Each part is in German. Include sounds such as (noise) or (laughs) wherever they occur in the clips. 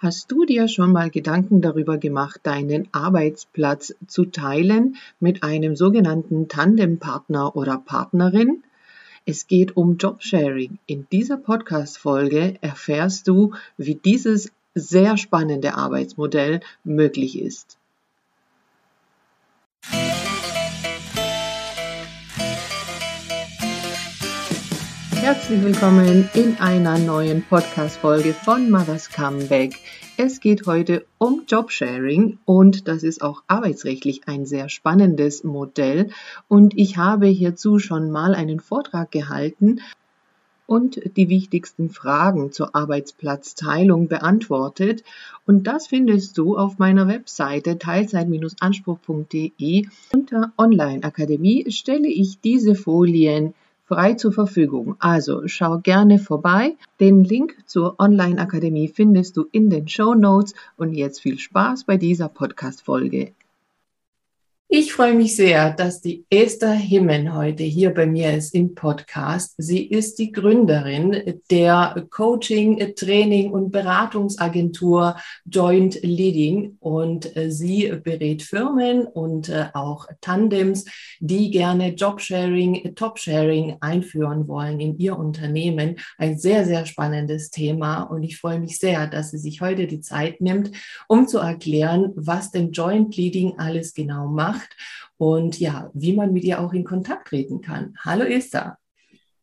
Hast du dir schon mal Gedanken darüber gemacht, deinen Arbeitsplatz zu teilen mit einem sogenannten Tandempartner oder Partnerin? Es geht um Jobsharing. In dieser Podcast-Folge erfährst du, wie dieses sehr spannende Arbeitsmodell möglich ist. Herzlich willkommen in einer neuen Podcast-Folge von Mothers Comeback. Es geht heute um Jobsharing und das ist auch arbeitsrechtlich ein sehr spannendes Modell. Und ich habe hierzu schon mal einen Vortrag gehalten und die wichtigsten Fragen zur Arbeitsplatzteilung beantwortet. Und das findest du auf meiner Webseite teilzeit-anspruch.de. Unter Online Akademie stelle ich diese Folien frei zur Verfügung. Also schau gerne vorbei. Den Link zur Online-Akademie findest du in den Show Notes und jetzt viel Spaß bei dieser Podcast-Folge. Ich freue mich sehr, dass die Esther Himmen heute hier bei mir ist im Podcast. Sie ist die Gründerin der Coaching, Training und Beratungsagentur Joint Leading und äh, sie berät Firmen und äh, auch Tandems, die gerne Jobsharing, Topsharing einführen wollen in ihr Unternehmen. Ein sehr, sehr spannendes Thema und ich freue mich sehr, dass sie sich heute die Zeit nimmt, um zu erklären, was denn Joint Leading alles genau macht macht und ja, wie man mit ihr auch in Kontakt treten kann. Hallo Esther.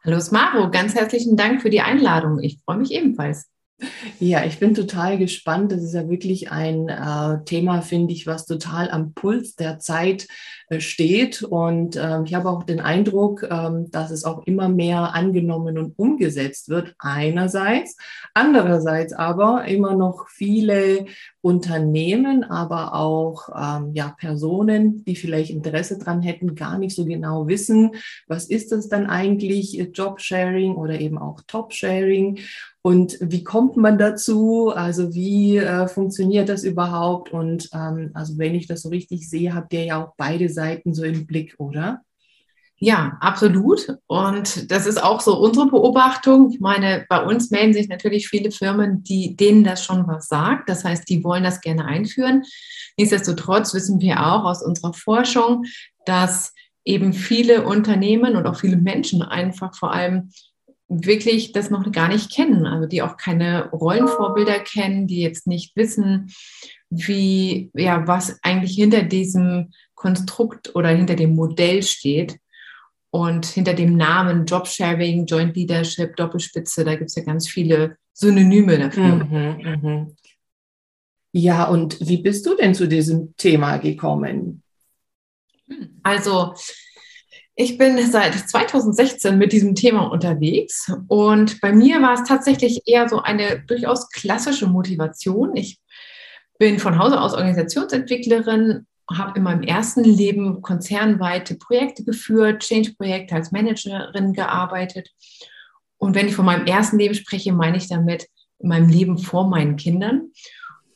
Hallo Smaro, ganz herzlichen Dank für die Einladung. Ich freue mich ebenfalls. Ja, ich bin total gespannt. Das ist ja wirklich ein äh, Thema, finde ich, was total am Puls der Zeit äh, steht. Und äh, ich habe auch den Eindruck, ähm, dass es auch immer mehr angenommen und umgesetzt wird. Einerseits, andererseits aber immer noch viele Unternehmen, aber auch ähm, ja, Personen, die vielleicht Interesse dran hätten, gar nicht so genau wissen, was ist das dann eigentlich, Jobsharing oder eben auch Topsharing. Und wie kommt man dazu? Also wie äh, funktioniert das überhaupt? Und ähm, also wenn ich das so richtig sehe, habt ihr ja auch beide Seiten so im Blick, oder? Ja, absolut. Und das ist auch so unsere Beobachtung. Ich meine, bei uns melden sich natürlich viele Firmen, die denen das schon was sagt. Das heißt, die wollen das gerne einführen. Nichtsdestotrotz wissen wir auch aus unserer Forschung, dass eben viele Unternehmen und auch viele Menschen einfach vor allem wirklich das noch gar nicht kennen, also die auch keine Rollenvorbilder kennen, die jetzt nicht wissen, wie, ja, was eigentlich hinter diesem Konstrukt oder hinter dem Modell steht. Und hinter dem Namen Jobsharing, Joint Leadership, Doppelspitze, da gibt es ja ganz viele Synonyme dafür. Mhm, mh. Ja, und wie bist du denn zu diesem Thema gekommen? Also, ich bin seit 2016 mit diesem Thema unterwegs und bei mir war es tatsächlich eher so eine durchaus klassische Motivation. Ich bin von Hause aus Organisationsentwicklerin, habe in meinem ersten Leben konzernweite Projekte geführt, Change-Projekte als Managerin gearbeitet. Und wenn ich von meinem ersten Leben spreche, meine ich damit in meinem Leben vor meinen Kindern.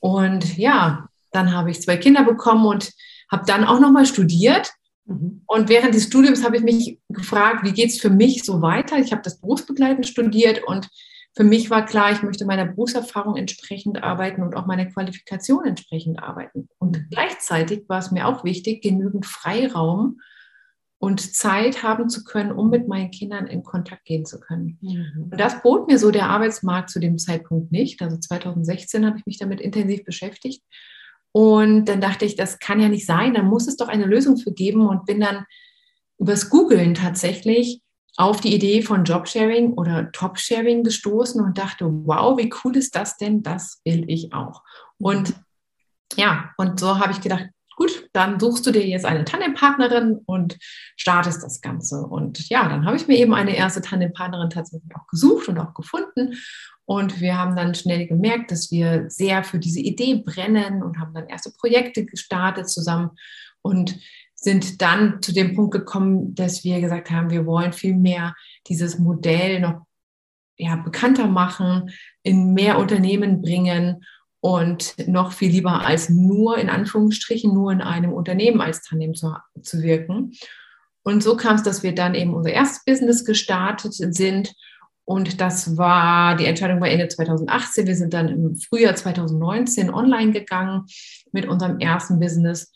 Und ja, dann habe ich zwei Kinder bekommen und habe dann auch nochmal studiert Mhm. Und während des Studiums habe ich mich gefragt, wie geht es für mich so weiter? Ich habe das berufsbegleitend studiert und für mich war klar, ich möchte meiner Berufserfahrung entsprechend arbeiten und auch meiner Qualifikation entsprechend arbeiten. Und mhm. gleichzeitig war es mir auch wichtig, genügend Freiraum und Zeit haben zu können, um mit meinen Kindern in Kontakt gehen zu können. Mhm. Und das bot mir so der Arbeitsmarkt zu dem Zeitpunkt nicht. Also 2016 habe ich mich damit intensiv beschäftigt und dann dachte ich, das kann ja nicht sein, da muss es doch eine Lösung für geben und bin dann übers Googlen tatsächlich auf die Idee von Jobsharing oder Topsharing gestoßen und dachte, wow, wie cool ist das denn? Das will ich auch. Und ja, und so habe ich gedacht, gut, dann suchst du dir jetzt eine Tandempartnerin und startest das Ganze. Und ja, dann habe ich mir eben eine erste Tandempartnerin tatsächlich auch gesucht und auch gefunden. Und wir haben dann schnell gemerkt, dass wir sehr für diese Idee brennen und haben dann erste Projekte gestartet zusammen und sind dann zu dem Punkt gekommen, dass wir gesagt haben, wir wollen viel mehr dieses Modell noch ja, bekannter machen, in mehr Unternehmen bringen und noch viel lieber als nur in Anführungsstrichen nur in einem Unternehmen als Tandem zu, zu wirken. Und so kam es, dass wir dann eben unser erstes Business gestartet sind Und das war, die Entscheidung war Ende 2018. Wir sind dann im Frühjahr 2019 online gegangen mit unserem ersten Business.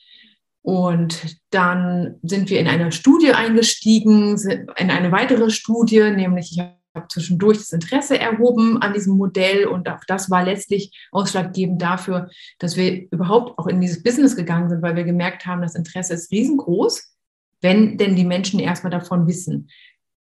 Und dann sind wir in eine Studie eingestiegen, in eine weitere Studie, nämlich ich habe zwischendurch das Interesse erhoben an diesem Modell und auch das war letztlich ausschlaggebend dafür, dass wir überhaupt auch in dieses Business gegangen sind, weil wir gemerkt haben, das Interesse ist riesengroß, wenn denn die Menschen erstmal davon wissen.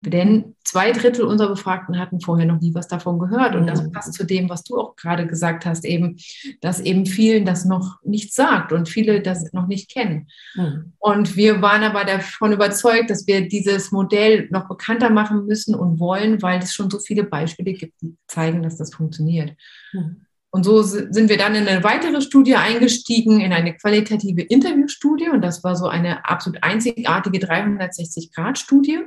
Denn zwei Drittel unserer Befragten hatten vorher noch nie was davon gehört. Und das mhm. passt zu dem, was du auch gerade gesagt hast, eben, dass eben vielen das noch nicht sagt und viele das noch nicht kennen. Mhm. Und wir waren aber davon überzeugt, dass wir dieses Modell noch bekannter machen müssen und wollen, weil es schon so viele Beispiele gibt, die zeigen, dass das funktioniert. Mhm. Und so sind wir dann in eine weitere Studie eingestiegen, in eine qualitative Interviewstudie. Und das war so eine absolut einzigartige 360-Grad-Studie.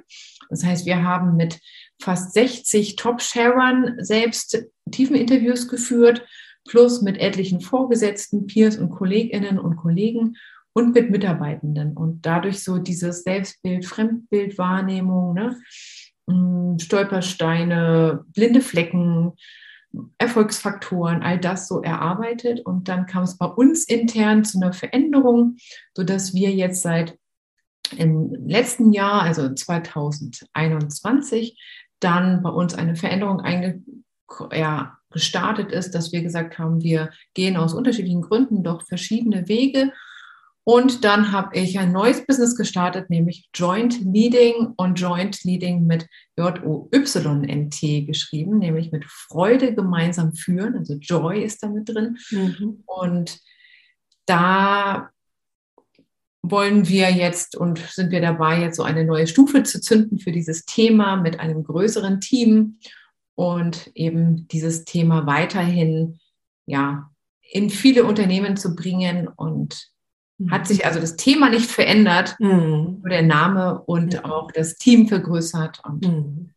Das heißt, wir haben mit fast 60 Top-Sharern selbst Tiefeninterviews geführt, plus mit etlichen Vorgesetzten, Peers und Kolleginnen und Kollegen und mit Mitarbeitenden. Und dadurch so dieses Selbstbild, Fremdbildwahrnehmung, ne? Hm, Stolpersteine, blinde Flecken, Erfolgsfaktoren, all das so erarbeitet. Und dann kam es bei uns intern zu einer Veränderung, sodass wir jetzt seit im letzten Jahr, also 2021, dann bei uns eine Veränderung einge ja, gestartet ist, dass wir gesagt haben, wir gehen aus unterschiedlichen Gründen doch verschiedene Wege. Und dann habe ich ein neues Business gestartet, nämlich Joint Leading und Joint Leading mit J-O-Y-N-T geschrieben, nämlich mit Freude gemeinsam führen. Also Joy ist da mit drin. Mhm. Und da wollen wir jetzt und sind wir dabei, jetzt so eine neue Stufe zu zünden für dieses Thema mit einem größeren Team und eben dieses Thema weiterhin ja in viele Unternehmen zu bringen und mhm. hat sich also das Thema nicht verändert, mhm. nur der Name und mhm. auch das Team vergrößert und mhm.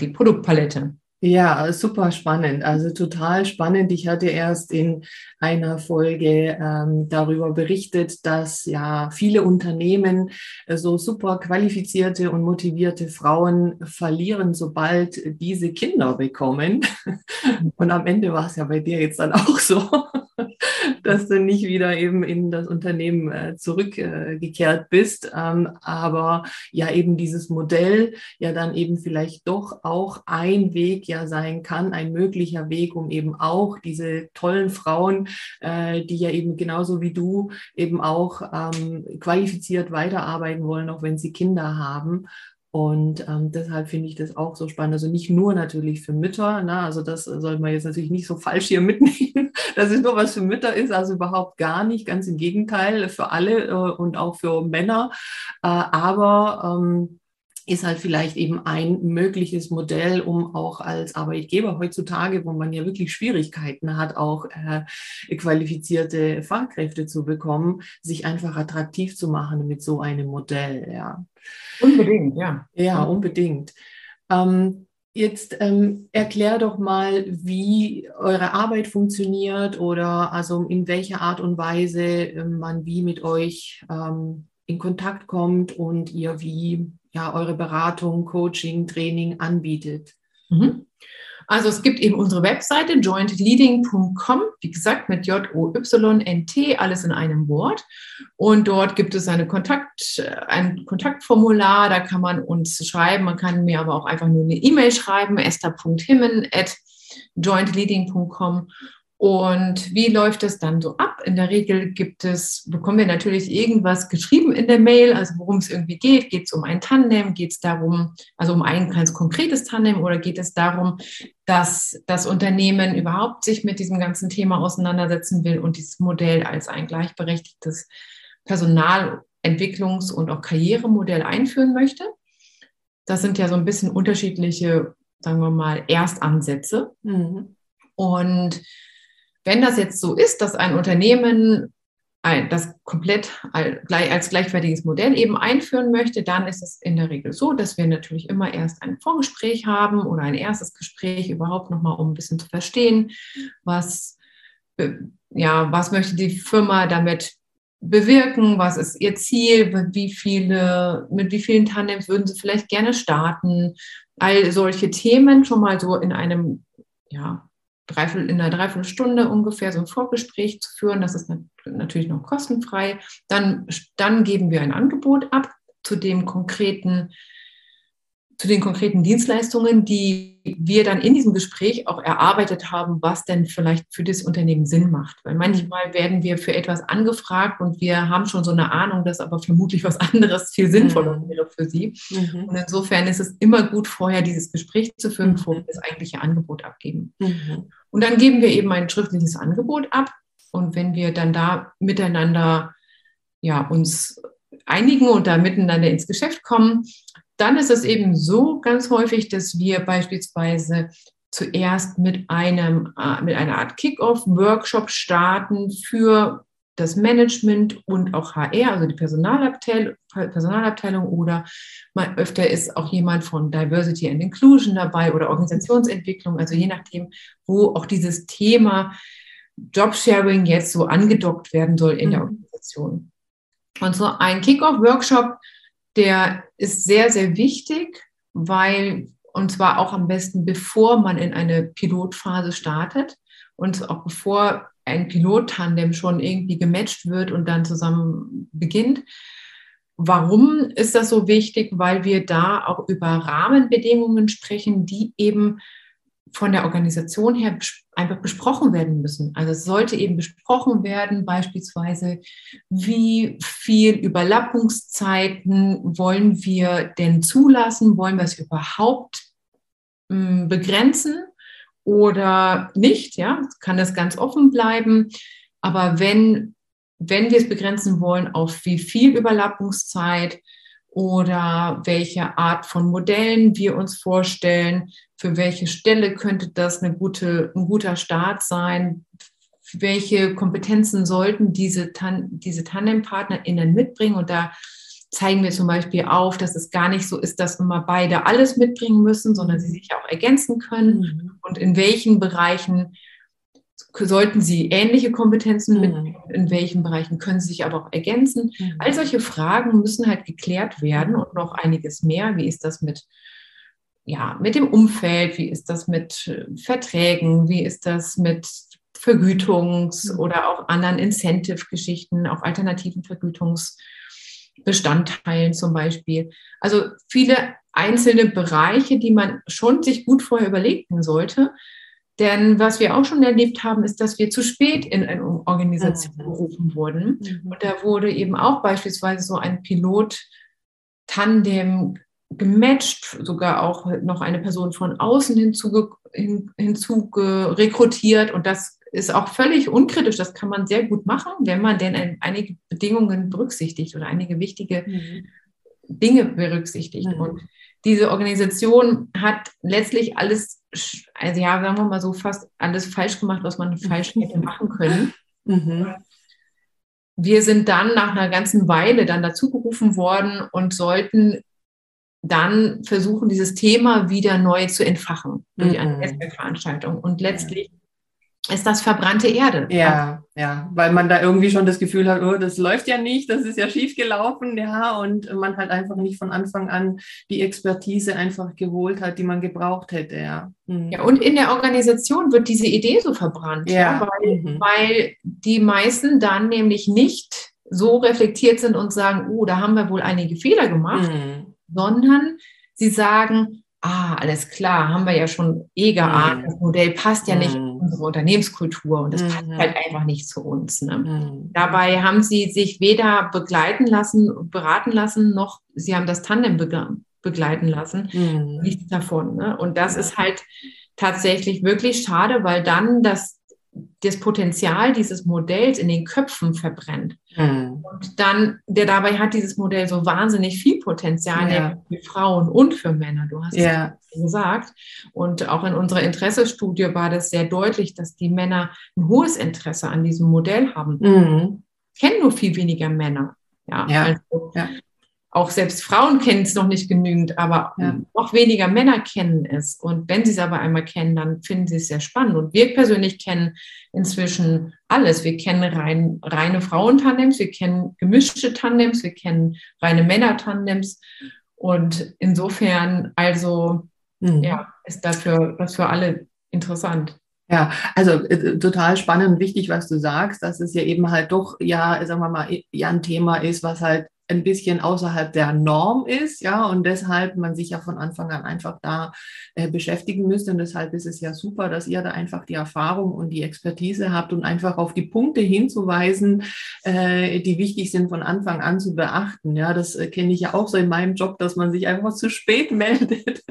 die Produktpalette. Ja, super spannend. Also total spannend. Ich hatte erst in einer Folge ähm, darüber berichtet, dass ja viele Unternehmen äh, so super qualifizierte und motivierte Frauen verlieren, sobald diese Kinder bekommen. (laughs) Und am Ende war es ja bei dir jetzt dann auch so (laughs) dass du nicht wieder eben in das Unternehmen äh, zurückgekehrt äh, bist. Ähm, aber ja, eben dieses Modell ja dann eben vielleicht doch auch ein Weg ja sein kann, ein möglicher Weg, um eben auch diese tollen Frauen, äh, die ja eben genauso wie du eben auch ähm, qualifiziert weiterarbeiten wollen, auch wenn sie Kinder haben, und ähm, deshalb finde ich das auch so spannend. Also nicht nur natürlich für Mütter, ne? also das sollte man jetzt natürlich nicht so falsch hier mitnehmen, (laughs) dass es nur was für Mütter ist, also überhaupt gar nicht, ganz im Gegenteil, für alle äh, und auch für Männer. Äh, aber ähm, ist halt vielleicht eben ein mögliches Modell, um auch als Arbeitgeber heutzutage, wo man ja wirklich Schwierigkeiten hat, auch äh, qualifizierte Fachkräfte zu bekommen, sich einfach attraktiv zu machen mit so einem Modell. Ja. Unbedingt, ja. Ja, unbedingt. Ähm, Jetzt ähm, erklär doch mal, wie eure Arbeit funktioniert oder also in welcher Art und Weise ähm, man wie mit euch ähm, in Kontakt kommt und ihr wie ja, eure Beratung, Coaching, Training anbietet. Mhm. Also es gibt eben unsere Webseite jointleading.com, wie gesagt mit J-O-Y-N-T, alles in einem Wort. Und dort gibt es eine Kontakt, ein Kontaktformular, da kann man uns schreiben, man kann mir aber auch einfach nur eine E-Mail schreiben, esther.himmen at jointleading.com und wie läuft es dann so ab? In der Regel gibt es, bekommen wir natürlich irgendwas geschrieben in der Mail, also worum es irgendwie geht. Geht es um ein Tandem? Geht es darum, also um ein ganz konkretes Tandem oder geht es darum, dass das Unternehmen überhaupt sich mit diesem ganzen Thema auseinandersetzen will und dieses Modell als ein gleichberechtigtes Personalentwicklungs- und auch Karrieremodell einführen möchte? Das sind ja so ein bisschen unterschiedliche, sagen wir mal, Erstansätze. Mhm. Und wenn das jetzt so ist, dass ein Unternehmen das komplett als gleichwertiges Modell eben einführen möchte, dann ist es in der Regel so, dass wir natürlich immer erst ein Vorgespräch haben oder ein erstes Gespräch überhaupt nochmal, um ein bisschen zu verstehen, was, ja, was möchte die Firma damit bewirken, was ist ihr Ziel, wie viele, mit wie vielen Tandems würden sie vielleicht gerne starten, all solche Themen schon mal so in einem, ja, Dreiviertel, in einer Dreiviertelstunde ungefähr so ein Vorgespräch zu führen. Das ist natürlich noch kostenfrei. Dann, dann geben wir ein Angebot ab zu dem konkreten zu den konkreten Dienstleistungen, die wir dann in diesem Gespräch auch erarbeitet haben, was denn vielleicht für das Unternehmen Sinn macht. Weil manchmal werden wir für etwas angefragt und wir haben schon so eine Ahnung, dass aber vermutlich was anderes viel sinnvoller mhm. wäre für Sie. Mhm. Und insofern ist es immer gut, vorher dieses Gespräch zu führen, mhm. bevor wir das eigentliche Angebot abgeben. Mhm. Und dann geben wir eben ein schriftliches Angebot ab. Und wenn wir dann da miteinander ja, uns einigen und da miteinander ins Geschäft kommen, dann ist es eben so ganz häufig, dass wir beispielsweise zuerst mit einem, äh, mit einer Art Kick-Off-Workshop starten für das Management und auch HR, also die Personalabteilung, Personalabteilung oder mal öfter ist auch jemand von Diversity and Inclusion dabei oder Organisationsentwicklung, also je nachdem, wo auch dieses Thema Jobsharing jetzt so angedockt werden soll in der mhm. Organisation. Und so ein Kick-Off-Workshop der ist sehr, sehr wichtig, weil, und zwar auch am besten, bevor man in eine Pilotphase startet und auch bevor ein Pilottandem schon irgendwie gematcht wird und dann zusammen beginnt. Warum ist das so wichtig? Weil wir da auch über Rahmenbedingungen sprechen, die eben von der Organisation her einfach besprochen werden müssen. Also es sollte eben besprochen werden, beispielsweise, wie viel Überlappungszeiten wollen wir denn zulassen? Wollen wir es überhaupt hm, begrenzen oder nicht? Ja, kann das ganz offen bleiben. Aber wenn, wenn wir es begrenzen wollen, auf wie viel Überlappungszeit oder welche Art von Modellen wir uns vorstellen, für welche Stelle könnte das eine gute, ein guter Start sein, welche Kompetenzen sollten diese, Tan diese TandempartnerInnen mitbringen und da zeigen wir zum Beispiel auf, dass es gar nicht so ist, dass immer beide alles mitbringen müssen, sondern sie sich auch ergänzen können mhm. und in welchen Bereichen sollten sie ähnliche Kompetenzen mhm. in welchen Bereichen können sie sich aber auch ergänzen. Mhm. All solche Fragen müssen halt geklärt werden und noch einiges mehr. Wie ist das mit, ja, mit dem Umfeld? Wie ist das mit äh, Verträgen? Wie ist das mit Vergütungs- mhm. oder auch anderen Incentive-Geschichten, auch alternativen Vergütungsbestandteilen zum Beispiel. Also viele einzelne Bereiche, die man schon sich gut vorher überlegen sollte, denn was wir auch schon erlebt haben, ist, dass wir zu spät in eine Organisation mhm. berufen wurden. Mhm. Und da wurde eben auch beispielsweise so ein Pilot-Tandem gematcht, sogar auch noch eine Person von außen hinzu, hin, hinzu rekrutiert. Und das ist auch völlig unkritisch. Das kann man sehr gut machen, wenn man denn ein, einige Bedingungen berücksichtigt oder einige wichtige mhm. Dinge berücksichtigt. Mhm. Und diese Organisation hat letztlich alles, also ja, sagen wir mal so, fast alles falsch gemacht, was man falsch hätte machen können. Mhm. Wir sind dann nach einer ganzen Weile dann dazugerufen worden und sollten dann versuchen, dieses Thema wieder neu zu entfachen durch eine mhm. Netzwerkveranstaltung. Und letztlich ist das verbrannte Erde. Ja, ja, weil man da irgendwie schon das Gefühl hat, oh, das läuft ja nicht, das ist ja schief gelaufen, ja, und man halt einfach nicht von Anfang an die Expertise einfach geholt hat, die man gebraucht hätte, ja. Mhm. Ja, und in der Organisation wird diese Idee so verbrannt, ja, ja weil, mhm. weil die meisten dann nämlich nicht so reflektiert sind und sagen, oh, da haben wir wohl einige Fehler gemacht, mhm. sondern sie sagen, ah, alles klar, haben wir ja schon eh geahnt, mhm. das Modell passt ja nicht in mhm. unsere Unternehmenskultur und das mhm. passt halt einfach nicht zu uns. Ne? Mhm. Dabei haben sie sich weder begleiten lassen, beraten lassen, noch sie haben das Tandem begleiten lassen. Mhm. Nichts davon. Ne? Und das ist halt tatsächlich wirklich schade, weil dann das das Potenzial dieses Modells in den Köpfen verbrennt. Mhm. Und dann, der dabei hat dieses Modell so wahnsinnig viel Potenzial ja. für Frauen und für Männer. Du hast ja. es gesagt. Und auch in unserer Interessestudie war das sehr deutlich, dass die Männer ein hohes Interesse an diesem Modell haben. Mhm. Kennen nur viel weniger Männer. Ja, ja. Also, ja auch selbst Frauen kennen es noch nicht genügend, aber ja. noch weniger Männer kennen es. Und wenn sie es aber einmal kennen, dann finden sie es sehr spannend. Und wir persönlich kennen inzwischen alles. Wir kennen rein, reine Frauentandems, wir kennen gemischte Tandems, wir kennen reine Männer-Tandems. Und insofern, also mhm. ja, ist dafür das für alle interessant. Ja, also äh, total spannend und wichtig, was du sagst, dass es ja eben halt doch, ja, sagen wir mal, ja ein Thema ist, was halt ein bisschen außerhalb der Norm ist, ja, und deshalb man sich ja von Anfang an einfach da äh, beschäftigen müsste. Und deshalb ist es ja super, dass ihr da einfach die Erfahrung und die Expertise habt und einfach auf die Punkte hinzuweisen, äh, die wichtig sind von Anfang an zu beachten. Ja, das äh, kenne ich ja auch so in meinem Job, dass man sich einfach zu spät (laughs) meldet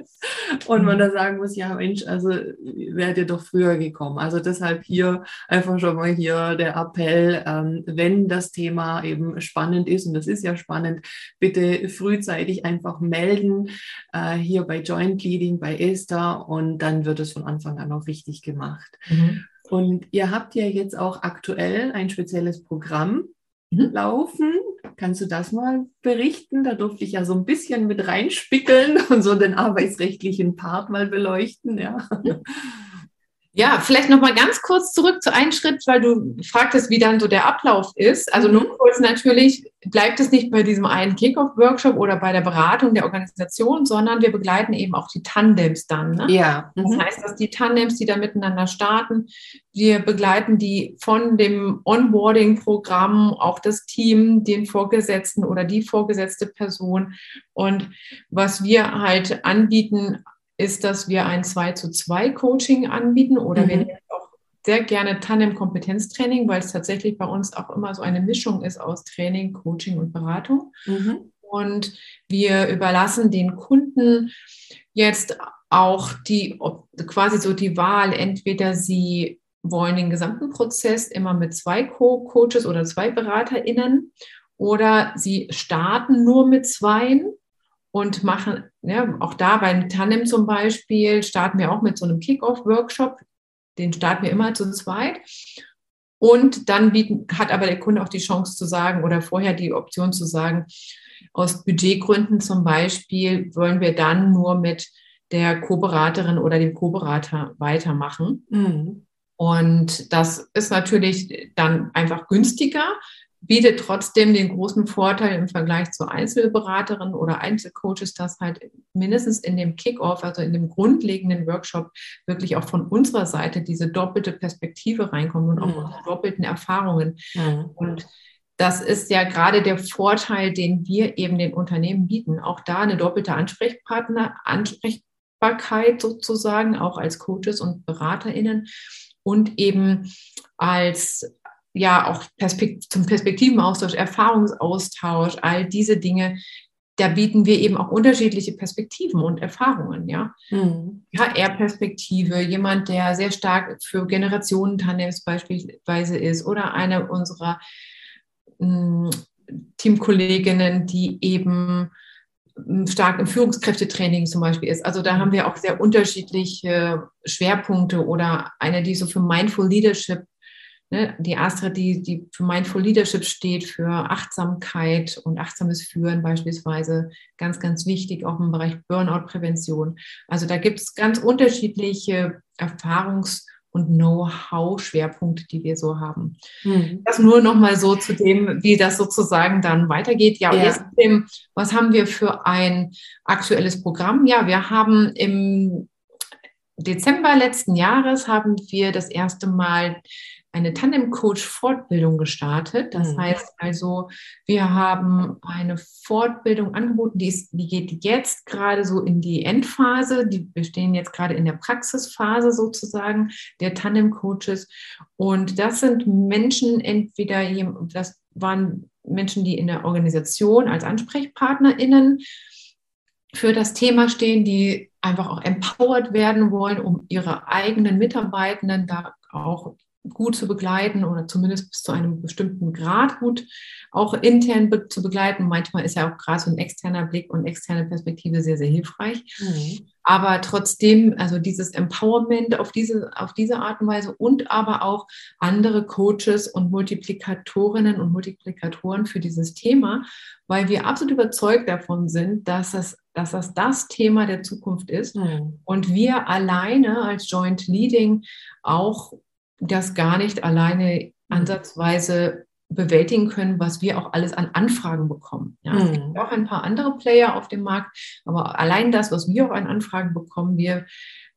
und man mhm. da sagen muss, ja Mensch, also wärt ihr doch früher gekommen. Also deshalb hier einfach schon mal hier der Appell, ähm, wenn das Thema eben spannend ist, und das ist ja spannend, bitte frühzeitig einfach melden, äh, hier bei Joint Leading, bei Esther und dann wird es von Anfang an auch richtig gemacht. Mhm. Und ihr habt ja jetzt auch aktuell ein spezielles Programm mhm. laufen. Kannst du das mal berichten? Da durfte ich ja so ein bisschen mit reinspickeln (laughs) und so den arbeitsrechtlichen Part mal beleuchten. Ja. Mhm. Ja, vielleicht noch mal ganz kurz zurück zu einem Schritt, weil du fragtest, wie dann so der Ablauf ist. Also nur mhm. kurz natürlich bleibt es nicht bei diesem einen Kickoff-Workshop oder bei der Beratung der Organisation, sondern wir begleiten eben auch die Tandems dann. Ne? Ja. Mhm. Das heißt, dass die Tandems, die da miteinander starten, wir begleiten die von dem Onboarding-Programm, auch das Team, den Vorgesetzten oder die vorgesetzte Person. Und was wir halt anbieten ist, dass wir ein 2 zu 2 Coaching anbieten oder mhm. wir nehmen auch sehr gerne Tandem-Kompetenztraining, weil es tatsächlich bei uns auch immer so eine Mischung ist aus Training, Coaching und Beratung. Mhm. Und wir überlassen den Kunden jetzt auch die quasi so die Wahl, entweder sie wollen den gesamten Prozess immer mit zwei Co-Coaches oder zwei BeraterInnen oder sie starten nur mit zweien und machen, ja, auch da beim Tandem zum Beispiel, starten wir auch mit so einem Kick-Off-Workshop. Den starten wir immer zu zweit. Und dann bieten, hat aber der Kunde auch die Chance zu sagen oder vorher die Option zu sagen, aus Budgetgründen zum Beispiel wollen wir dann nur mit der Co-Beraterin oder dem Co-Berater weitermachen. Mhm. Und das ist natürlich dann einfach günstiger, bietet trotzdem den großen Vorteil im Vergleich zu Einzelberaterinnen oder Einzelcoaches, dass halt mindestens in dem Kickoff, also in dem grundlegenden Workshop, wirklich auch von unserer Seite diese doppelte Perspektive reinkommt und auch mhm. unsere doppelten Erfahrungen. Mhm. Und das ist ja gerade der Vorteil, den wir eben den Unternehmen bieten. Auch da eine doppelte Ansprechpartner, Ansprechbarkeit sozusagen, auch als Coaches und BeraterInnen und eben als ja auch Perspekt zum Perspektivenaustausch, Erfahrungsaustausch, all diese Dinge, da bieten wir eben auch unterschiedliche Perspektiven und Erfahrungen, ja. Mhm. HR-Perspektive, jemand, der sehr stark für Generationen-Tandems beispielsweise ist oder eine unserer hm, Teamkolleginnen, die eben hm, stark im Führungskräftetraining zum Beispiel ist. Also da haben wir auch sehr unterschiedliche Schwerpunkte oder eine, die so für Mindful Leadership Ne, die Astrid, die, die für Mindful Leadership steht, für Achtsamkeit und achtsames Führen beispielsweise, ganz, ganz wichtig, auch im Bereich Burnout-Prävention. Also da gibt es ganz unterschiedliche Erfahrungs- und Know-how-Schwerpunkte, die wir so haben. Mhm. Das nur noch mal so zu dem, wie das sozusagen dann weitergeht. Ja, ja. Jetzt, was haben wir für ein aktuelles Programm? Ja, wir haben im Dezember letzten Jahres haben wir das erste Mal eine Tandem-Coach-Fortbildung gestartet. Das mhm. heißt also, wir haben eine Fortbildung angeboten, die, ist, die geht jetzt gerade so in die Endphase. Die, wir stehen jetzt gerade in der Praxisphase sozusagen der Tandem-Coaches. Und das sind Menschen, entweder, das waren Menschen, die in der Organisation als AnsprechpartnerInnen für das Thema stehen, die einfach auch empowered werden wollen, um ihre eigenen Mitarbeitenden da auch gut zu begleiten oder zumindest bis zu einem bestimmten Grad gut auch intern be zu begleiten. Manchmal ist ja auch gerade so ein externer Blick und externe Perspektive sehr, sehr hilfreich. Mhm. Aber trotzdem, also dieses Empowerment auf diese, auf diese Art und Weise und aber auch andere Coaches und Multiplikatorinnen und Multiplikatoren für dieses Thema, weil wir absolut überzeugt davon sind, dass das dass das das Thema der Zukunft ist mhm. und wir alleine als Joint Leading auch das gar nicht alleine ansatzweise bewältigen können, was wir auch alles an Anfragen bekommen. Ja, es gibt mhm. auch ein paar andere Player auf dem Markt, aber allein das, was wir auch an Anfragen bekommen, wir,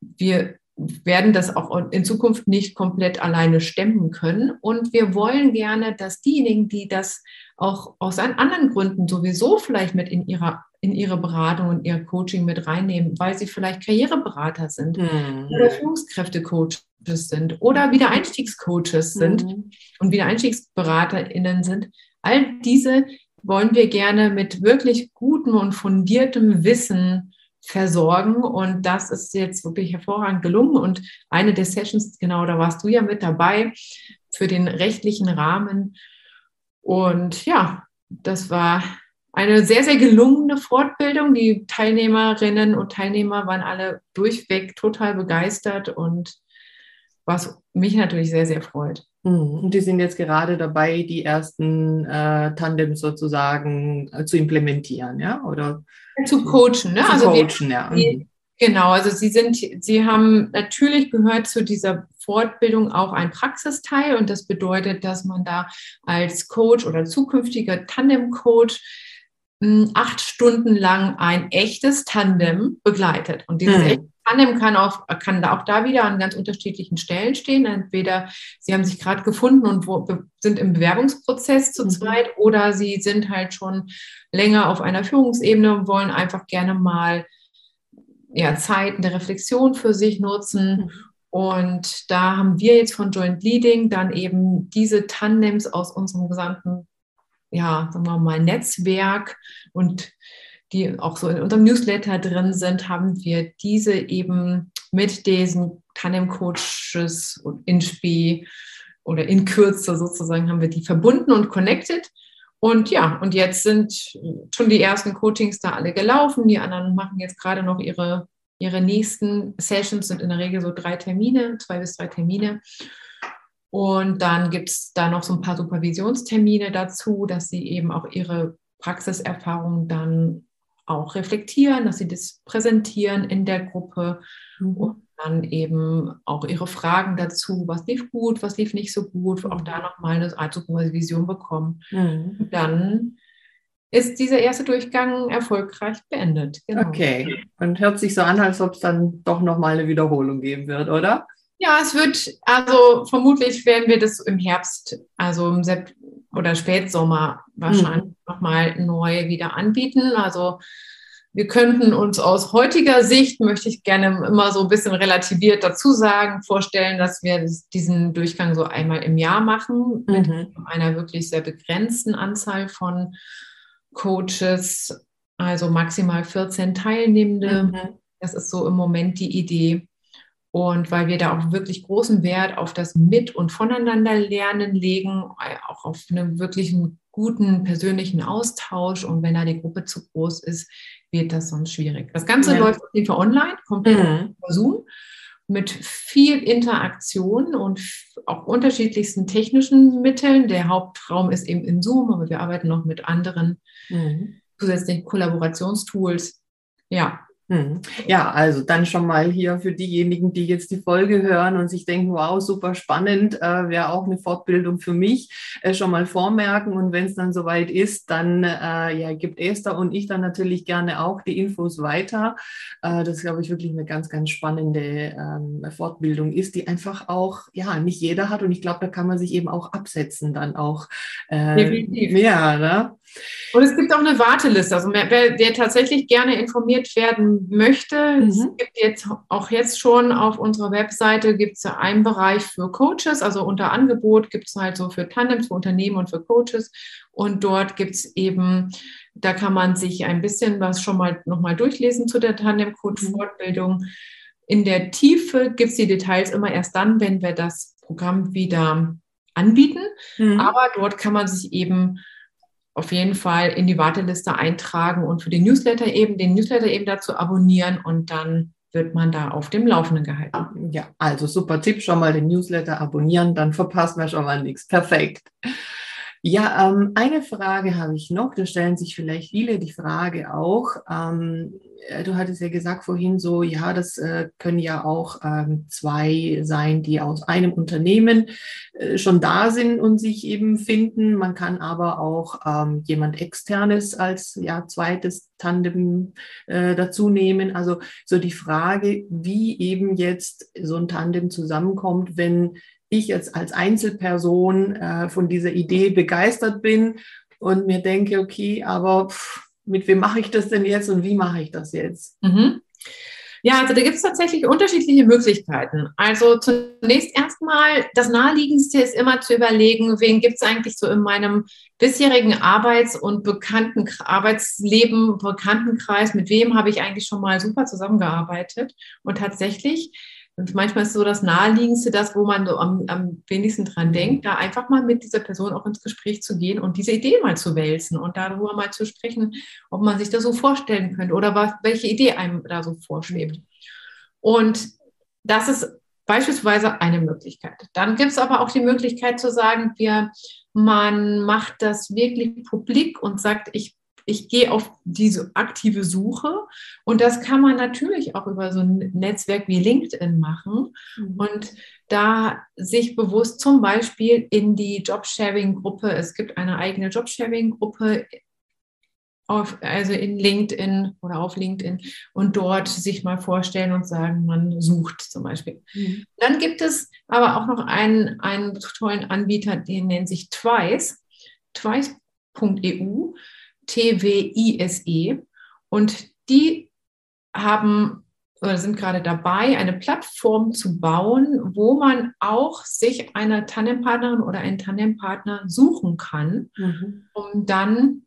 wir werden das auch in Zukunft nicht komplett alleine stemmen können. Und wir wollen gerne, dass diejenigen, die das auch aus anderen Gründen sowieso vielleicht mit in ihrer in ihre Beratung und ihr Coaching mit reinnehmen, weil sie vielleicht Karriereberater sind mhm. oder Führungskräftecoaches sind oder Wiedereinstiegscoaches sind mhm. und WiedereinstiegsberaterInnen sind. All diese wollen wir gerne mit wirklich gutem und fundiertem Wissen versorgen. Und das ist jetzt wirklich hervorragend gelungen. Und eine der Sessions, genau, da warst du ja mit dabei für den rechtlichen Rahmen. Und ja, das war eine sehr, sehr gelungene Fortbildung. Die Teilnehmerinnen und Teilnehmer waren alle durchweg total begeistert und was mich natürlich sehr, sehr freut. Hm, und die sind jetzt gerade dabei, die ersten äh, Tandems sozusagen äh, zu implementieren, ja? Oder zu coachen, ne? Zu also coachen, wir, ja. Die, mhm. genau, also sie sind, sie haben natürlich gehört zu dieser Fortbildung auch ein Praxisteil und das bedeutet, dass man da als Coach oder zukünftiger Tandem-Coach acht Stunden lang ein echtes Tandem begleitet. Und dieses mhm. echte Tandem kann, auch, kann auch da wieder an ganz unterschiedlichen Stellen stehen. Entweder sie haben sich gerade gefunden und wo, sind im Bewerbungsprozess zu mhm. zweit oder sie sind halt schon länger auf einer Führungsebene und wollen einfach gerne mal ja, Zeiten der Reflexion für sich nutzen. Mhm. Und da haben wir jetzt von Joint Leading dann eben diese Tandems aus unserem gesamten ja, sagen wir mal, Netzwerk und die auch so in unserem Newsletter drin sind, haben wir diese eben mit diesen Tandem-Coaches und InSpi oder in Kürze sozusagen haben wir die verbunden und connected. Und ja, und jetzt sind schon die ersten Coachings da alle gelaufen. Die anderen machen jetzt gerade noch ihre, ihre nächsten Sessions, sind in der Regel so drei Termine, zwei bis drei Termine. Und dann gibt es da noch so ein paar Supervisionstermine dazu, dass sie eben auch ihre Praxiserfahrung dann auch reflektieren, dass sie das präsentieren in der Gruppe mhm. und dann eben auch ihre Fragen dazu, was lief gut, was lief nicht so gut, auch da nochmal eine Art Supervision bekommen. Mhm. Dann ist dieser erste Durchgang erfolgreich beendet. Genau. Okay, und hört sich so an, als ob es dann doch nochmal eine Wiederholung geben wird, oder? Ja, es wird, also vermutlich werden wir das im Herbst, also im Sept oder Spätsommer wahrscheinlich mhm. nochmal neu wieder anbieten. Also wir könnten uns aus heutiger Sicht, möchte ich gerne immer so ein bisschen relativiert dazu sagen, vorstellen, dass wir diesen Durchgang so einmal im Jahr machen, mhm. mit einer wirklich sehr begrenzten Anzahl von Coaches, also maximal 14 Teilnehmende. Mhm. Das ist so im Moment die Idee. Und weil wir da auch wirklich großen Wert auf das Mit- und Voneinanderlernen legen, auch auf einen wirklichen guten persönlichen Austausch. Und wenn da die Gruppe zu groß ist, wird das sonst schwierig. Das Ganze ja. läuft auf jeden Fall online, komplett mhm. über Zoom, mit viel Interaktion und auch unterschiedlichsten technischen Mitteln. Der Hauptraum ist eben in Zoom, aber wir arbeiten noch mit anderen mhm. zusätzlichen Kollaborationstools. Ja. Ja, also dann schon mal hier für diejenigen, die jetzt die Folge hören und sich denken, wow, super spannend, äh, wäre auch eine Fortbildung für mich, äh, schon mal vormerken. Und wenn es dann soweit ist, dann äh, ja, gibt Esther und ich dann natürlich gerne auch die Infos weiter. Äh, das glaube ich wirklich eine ganz, ganz spannende ähm, Fortbildung ist, die einfach auch, ja, nicht jeder hat. Und ich glaube, da kann man sich eben auch absetzen dann auch. Äh, Definitiv. Ja, ne? Und es gibt auch eine Warteliste. Also wer, wer tatsächlich gerne informiert werden möchte, mhm. es gibt jetzt auch jetzt schon auf unserer Webseite gibt es einen Bereich für Coaches. Also unter Angebot gibt es halt so für Tandems, für Unternehmen und für Coaches. Und dort gibt es eben, da kann man sich ein bisschen was schon mal nochmal durchlesen zu der Tandem-Coach-Fortbildung. In der Tiefe gibt es die Details immer erst dann, wenn wir das Programm wieder anbieten. Mhm. Aber dort kann man sich eben auf jeden Fall in die Warteliste eintragen und für den Newsletter eben, den Newsletter eben dazu abonnieren und dann wird man da auf dem Laufenden gehalten. Ja, also super Tipp, schon mal den Newsletter abonnieren, dann verpasst man schon mal nichts. Perfekt. Ja, ähm, eine Frage habe ich noch. Da stellen sich vielleicht viele die Frage auch. Ähm, äh, du hattest ja gesagt vorhin so, ja, das äh, können ja auch ähm, zwei sein, die aus einem Unternehmen äh, schon da sind und sich eben finden. Man kann aber auch ähm, jemand externes als ja zweites Tandem äh, dazu nehmen. Also so die Frage, wie eben jetzt so ein Tandem zusammenkommt, wenn ich jetzt als Einzelperson äh, von dieser Idee begeistert bin und mir denke, okay, aber pff, mit wem mache ich das denn jetzt und wie mache ich das jetzt? Mhm. Ja, also da gibt es tatsächlich unterschiedliche Möglichkeiten. Also zunächst erstmal, das Naheliegendste ist immer zu überlegen, wen gibt es eigentlich so in meinem bisherigen Arbeits- und Bekannten Arbeitsleben, Bekanntenkreis, mit wem habe ich eigentlich schon mal super zusammengearbeitet. Und tatsächlich und manchmal ist so das Naheliegendste das, wo man so am, am wenigsten dran denkt, da einfach mal mit dieser Person auch ins Gespräch zu gehen und diese Idee mal zu wälzen und darüber mal zu sprechen, ob man sich das so vorstellen könnte oder was, welche Idee einem da so vorschwebt. Und das ist beispielsweise eine Möglichkeit. Dann gibt es aber auch die Möglichkeit zu sagen, wir, man macht das wirklich publik und sagt, ich ich gehe auf diese aktive Suche und das kann man natürlich auch über so ein Netzwerk wie LinkedIn machen mhm. und da sich bewusst zum Beispiel in die Jobsharing-Gruppe, es gibt eine eigene Jobsharing-Gruppe auf, also in LinkedIn oder auf LinkedIn und dort sich mal vorstellen und sagen, man sucht zum Beispiel. Mhm. Dann gibt es aber auch noch einen, einen tollen Anbieter, den nennt sich Twice, twice.eu. TWISE. Und die haben oder sind gerade dabei, eine Plattform zu bauen, wo man auch sich eine Tandempartnerin oder einen Tandempartner suchen kann, mhm. um dann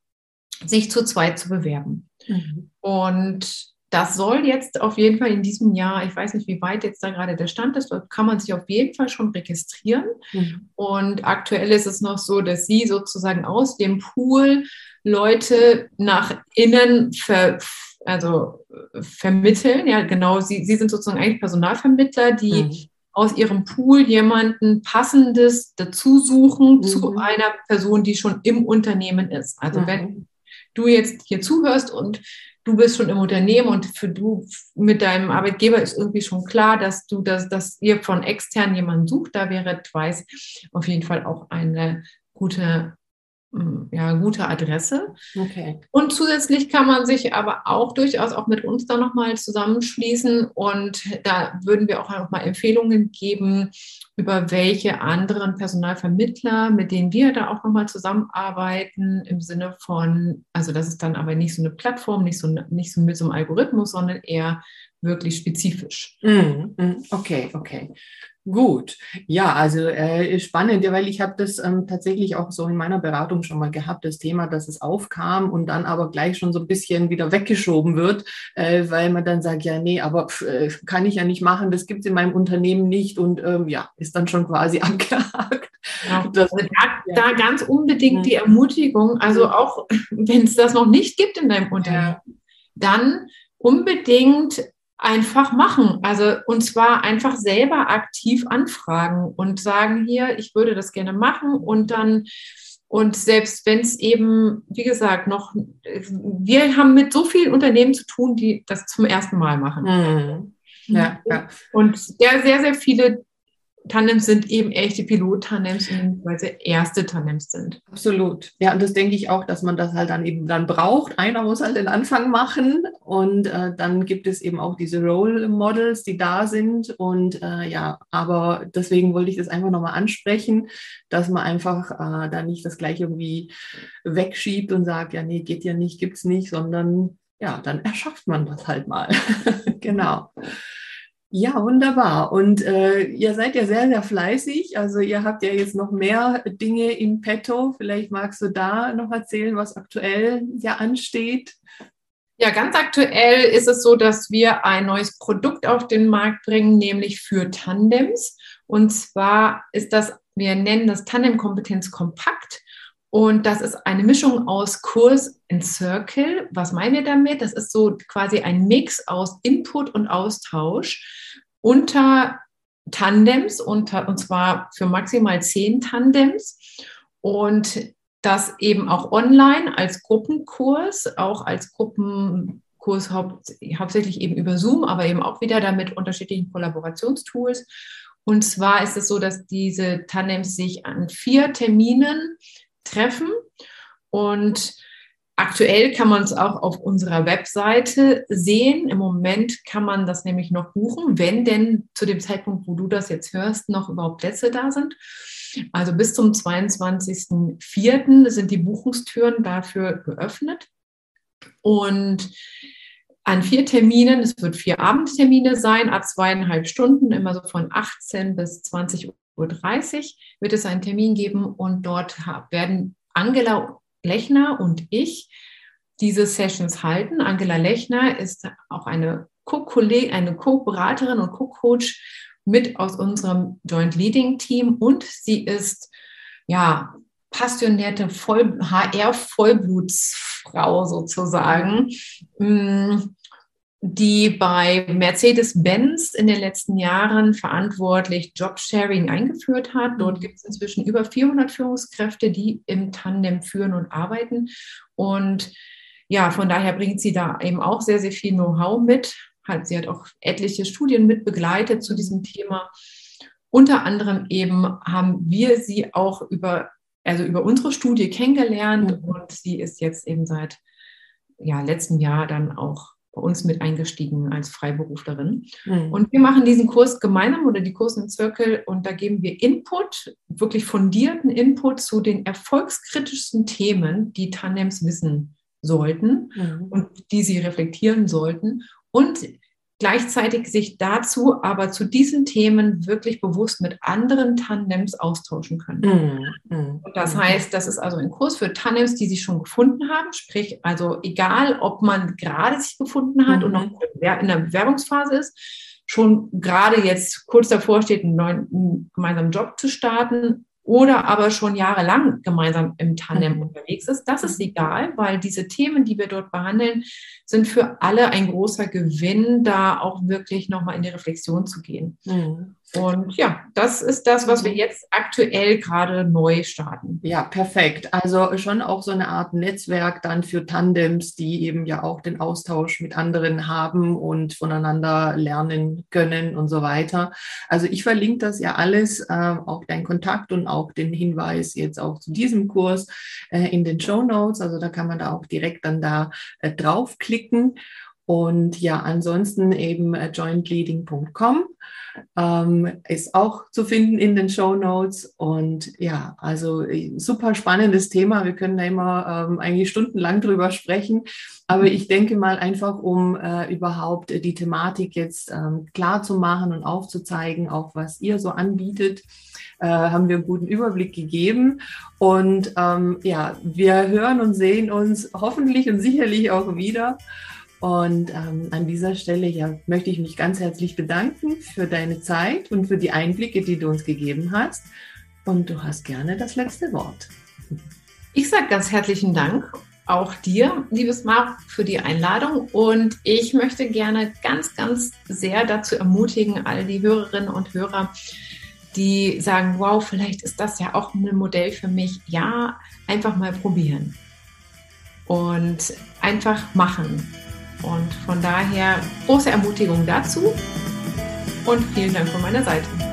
sich zu zweit zu bewerben. Mhm. Und das soll jetzt auf jeden Fall in diesem Jahr, ich weiß nicht, wie weit jetzt da gerade der Stand ist, dort kann man sich auf jeden Fall schon registrieren. Mhm. Und aktuell ist es noch so, dass Sie sozusagen aus dem Pool Leute nach innen ver, also vermitteln. Ja, genau, sie, sie sind sozusagen eigentlich Personalvermittler, die mhm. aus ihrem Pool jemanden passendes dazu suchen mhm. zu einer Person, die schon im Unternehmen ist. Also mhm. wenn du jetzt hier zuhörst und du bist schon im Unternehmen und für du mit deinem Arbeitgeber ist irgendwie schon klar, dass du das, dass ihr von extern jemanden sucht, da wäre Twice auf jeden Fall auch eine gute ja, gute Adresse. Okay. Und zusätzlich kann man sich aber auch durchaus auch mit uns da nochmal zusammenschließen und da würden wir auch nochmal Empfehlungen geben, über welche anderen Personalvermittler, mit denen wir da auch nochmal zusammenarbeiten, im Sinne von, also das ist dann aber nicht so eine Plattform, nicht so, nicht so mit so einem Algorithmus, sondern eher wirklich spezifisch. Mm, mm, okay, okay. Gut, ja, also äh, spannend, weil ich habe das ähm, tatsächlich auch so in meiner Beratung schon mal gehabt, das Thema, dass es aufkam und dann aber gleich schon so ein bisschen wieder weggeschoben wird, äh, weil man dann sagt, ja, nee, aber pf, äh, kann ich ja nicht machen, das gibt es in meinem Unternehmen nicht und ähm, ja, ist dann schon quasi (laughs) abgehakt. Ja, das, also da, da, ganz unbedingt die Ermutigung, also auch (laughs) wenn es das noch nicht gibt in deinem Unternehmen, ja. dann unbedingt einfach machen. Also und zwar einfach selber aktiv anfragen und sagen hier, ich würde das gerne machen und dann und selbst wenn es eben, wie gesagt, noch, wir haben mit so vielen Unternehmen zu tun, die das zum ersten Mal machen. Mhm. Ja, ja. Und sehr, sehr, sehr viele Tandems sind eben echte Pilot-Tandems, weil sie erste Tandems sind. Absolut. Ja, und das denke ich auch, dass man das halt dann eben dann braucht. Einer muss halt den Anfang machen und äh, dann gibt es eben auch diese Role Models, die da sind. Und äh, ja, aber deswegen wollte ich das einfach nochmal ansprechen, dass man einfach äh, da nicht das gleich irgendwie wegschiebt und sagt, ja, nee, geht ja nicht, gibt's nicht, sondern ja, dann erschafft man das halt mal. (laughs) genau. Ja, wunderbar. Und äh, ihr seid ja sehr, sehr fleißig. Also ihr habt ja jetzt noch mehr Dinge in petto. Vielleicht magst du da noch erzählen, was aktuell ja ansteht. Ja, ganz aktuell ist es so, dass wir ein neues Produkt auf den Markt bringen, nämlich für Tandems. Und zwar ist das, wir nennen das Tandem Kompetenz Kompakt. Und das ist eine Mischung aus Kurs in Circle. Was meinen wir damit? Das ist so quasi ein Mix aus Input und Austausch unter Tandems, unter, und zwar für maximal zehn Tandems. Und das eben auch online als Gruppenkurs, auch als Gruppenkurs haupt, hauptsächlich eben über Zoom, aber eben auch wieder damit unterschiedlichen Kollaborationstools. Und zwar ist es so, dass diese Tandems sich an vier Terminen treffen und Aktuell kann man es auch auf unserer Webseite sehen. Im Moment kann man das nämlich noch buchen, wenn denn zu dem Zeitpunkt, wo du das jetzt hörst, noch überhaupt Plätze da sind. Also bis zum 22.04. sind die Buchungstüren dafür geöffnet. Und an vier Terminen, es wird vier Abendtermine sein, ab zweieinhalb Stunden, immer so von 18 bis 20.30 Uhr, wird es einen Termin geben und dort werden Angela Lechner und ich diese Sessions halten. Angela Lechner ist auch eine Co-Kollegin, eine Co-Beraterin und Co-Coach mit aus unserem Joint Leading Team und sie ist ja passionierte Voll HR-Vollblutsfrau sozusagen, mm, die bei Mercedes-Benz in den letzten Jahren verantwortlich Jobsharing eingeführt hat. Dort mhm. gibt es inzwischen über 400 Führungskräfte, die im Tandem führen und arbeiten. Und ja, von daher bringt sie da eben auch sehr, sehr viel Know-how mit. Sie hat auch etliche Studien mit begleitet zu diesem Thema. Unter anderem eben haben wir sie auch über, also über unsere Studie kennengelernt mhm. und sie ist jetzt eben seit ja, letztem Jahr dann auch bei uns mit eingestiegen als Freiberuflerin. Mhm. Und wir machen diesen Kurs gemeinsam oder die Kurse im Zirkel und da geben wir Input, wirklich fundierten Input zu den erfolgskritischsten Themen, die Tandems wissen sollten mhm. und die sie reflektieren sollten. Und gleichzeitig sich dazu aber zu diesen Themen wirklich bewusst mit anderen Tandems austauschen können. Mm, mm, das mm. heißt, das ist also ein Kurs für Tandems, die sich schon gefunden haben, sprich also egal, ob man gerade sich gefunden hat -hmm. und noch mhm. in der Bewerbungsphase ist, schon gerade jetzt kurz davor steht, einen neuen einen gemeinsamen Job zu starten oder aber schon jahrelang gemeinsam im Tandem mhm. unterwegs ist. Das ist egal, weil diese Themen, die wir dort behandeln, sind für alle ein großer Gewinn, da auch wirklich nochmal in die Reflexion zu gehen. Mhm. Und ja, das ist das, was wir jetzt aktuell gerade neu starten. Ja, perfekt. Also schon auch so eine Art Netzwerk dann für Tandems, die eben ja auch den Austausch mit anderen haben und voneinander lernen können und so weiter. Also ich verlinke das ja alles, äh, auch dein Kontakt und auch den Hinweis jetzt auch zu diesem Kurs äh, in den Show Notes. Also da kann man da auch direkt dann da äh, draufklicken. Und ja, ansonsten eben äh, jointleading.com ähm, ist auch zu finden in den Show Notes. Und ja, also äh, super spannendes Thema. Wir können da immer ähm, eigentlich stundenlang drüber sprechen. Aber ich denke mal einfach, um äh, überhaupt die Thematik jetzt ähm, klar zu machen und aufzuzeigen, auch was ihr so anbietet, äh, haben wir einen guten Überblick gegeben. Und ähm, ja, wir hören und sehen uns hoffentlich und sicherlich auch wieder. Und ähm, an dieser Stelle ja, möchte ich mich ganz herzlich bedanken für deine Zeit und für die Einblicke, die du uns gegeben hast. Und du hast gerne das letzte Wort. Ich sage ganz herzlichen Dank auch dir, liebes Marc, für die Einladung. Und ich möchte gerne ganz, ganz sehr dazu ermutigen, all die Hörerinnen und Hörer, die sagen, wow, vielleicht ist das ja auch ein Modell für mich. Ja, einfach mal probieren und einfach machen. Und von daher große Ermutigung dazu und vielen Dank von meiner Seite.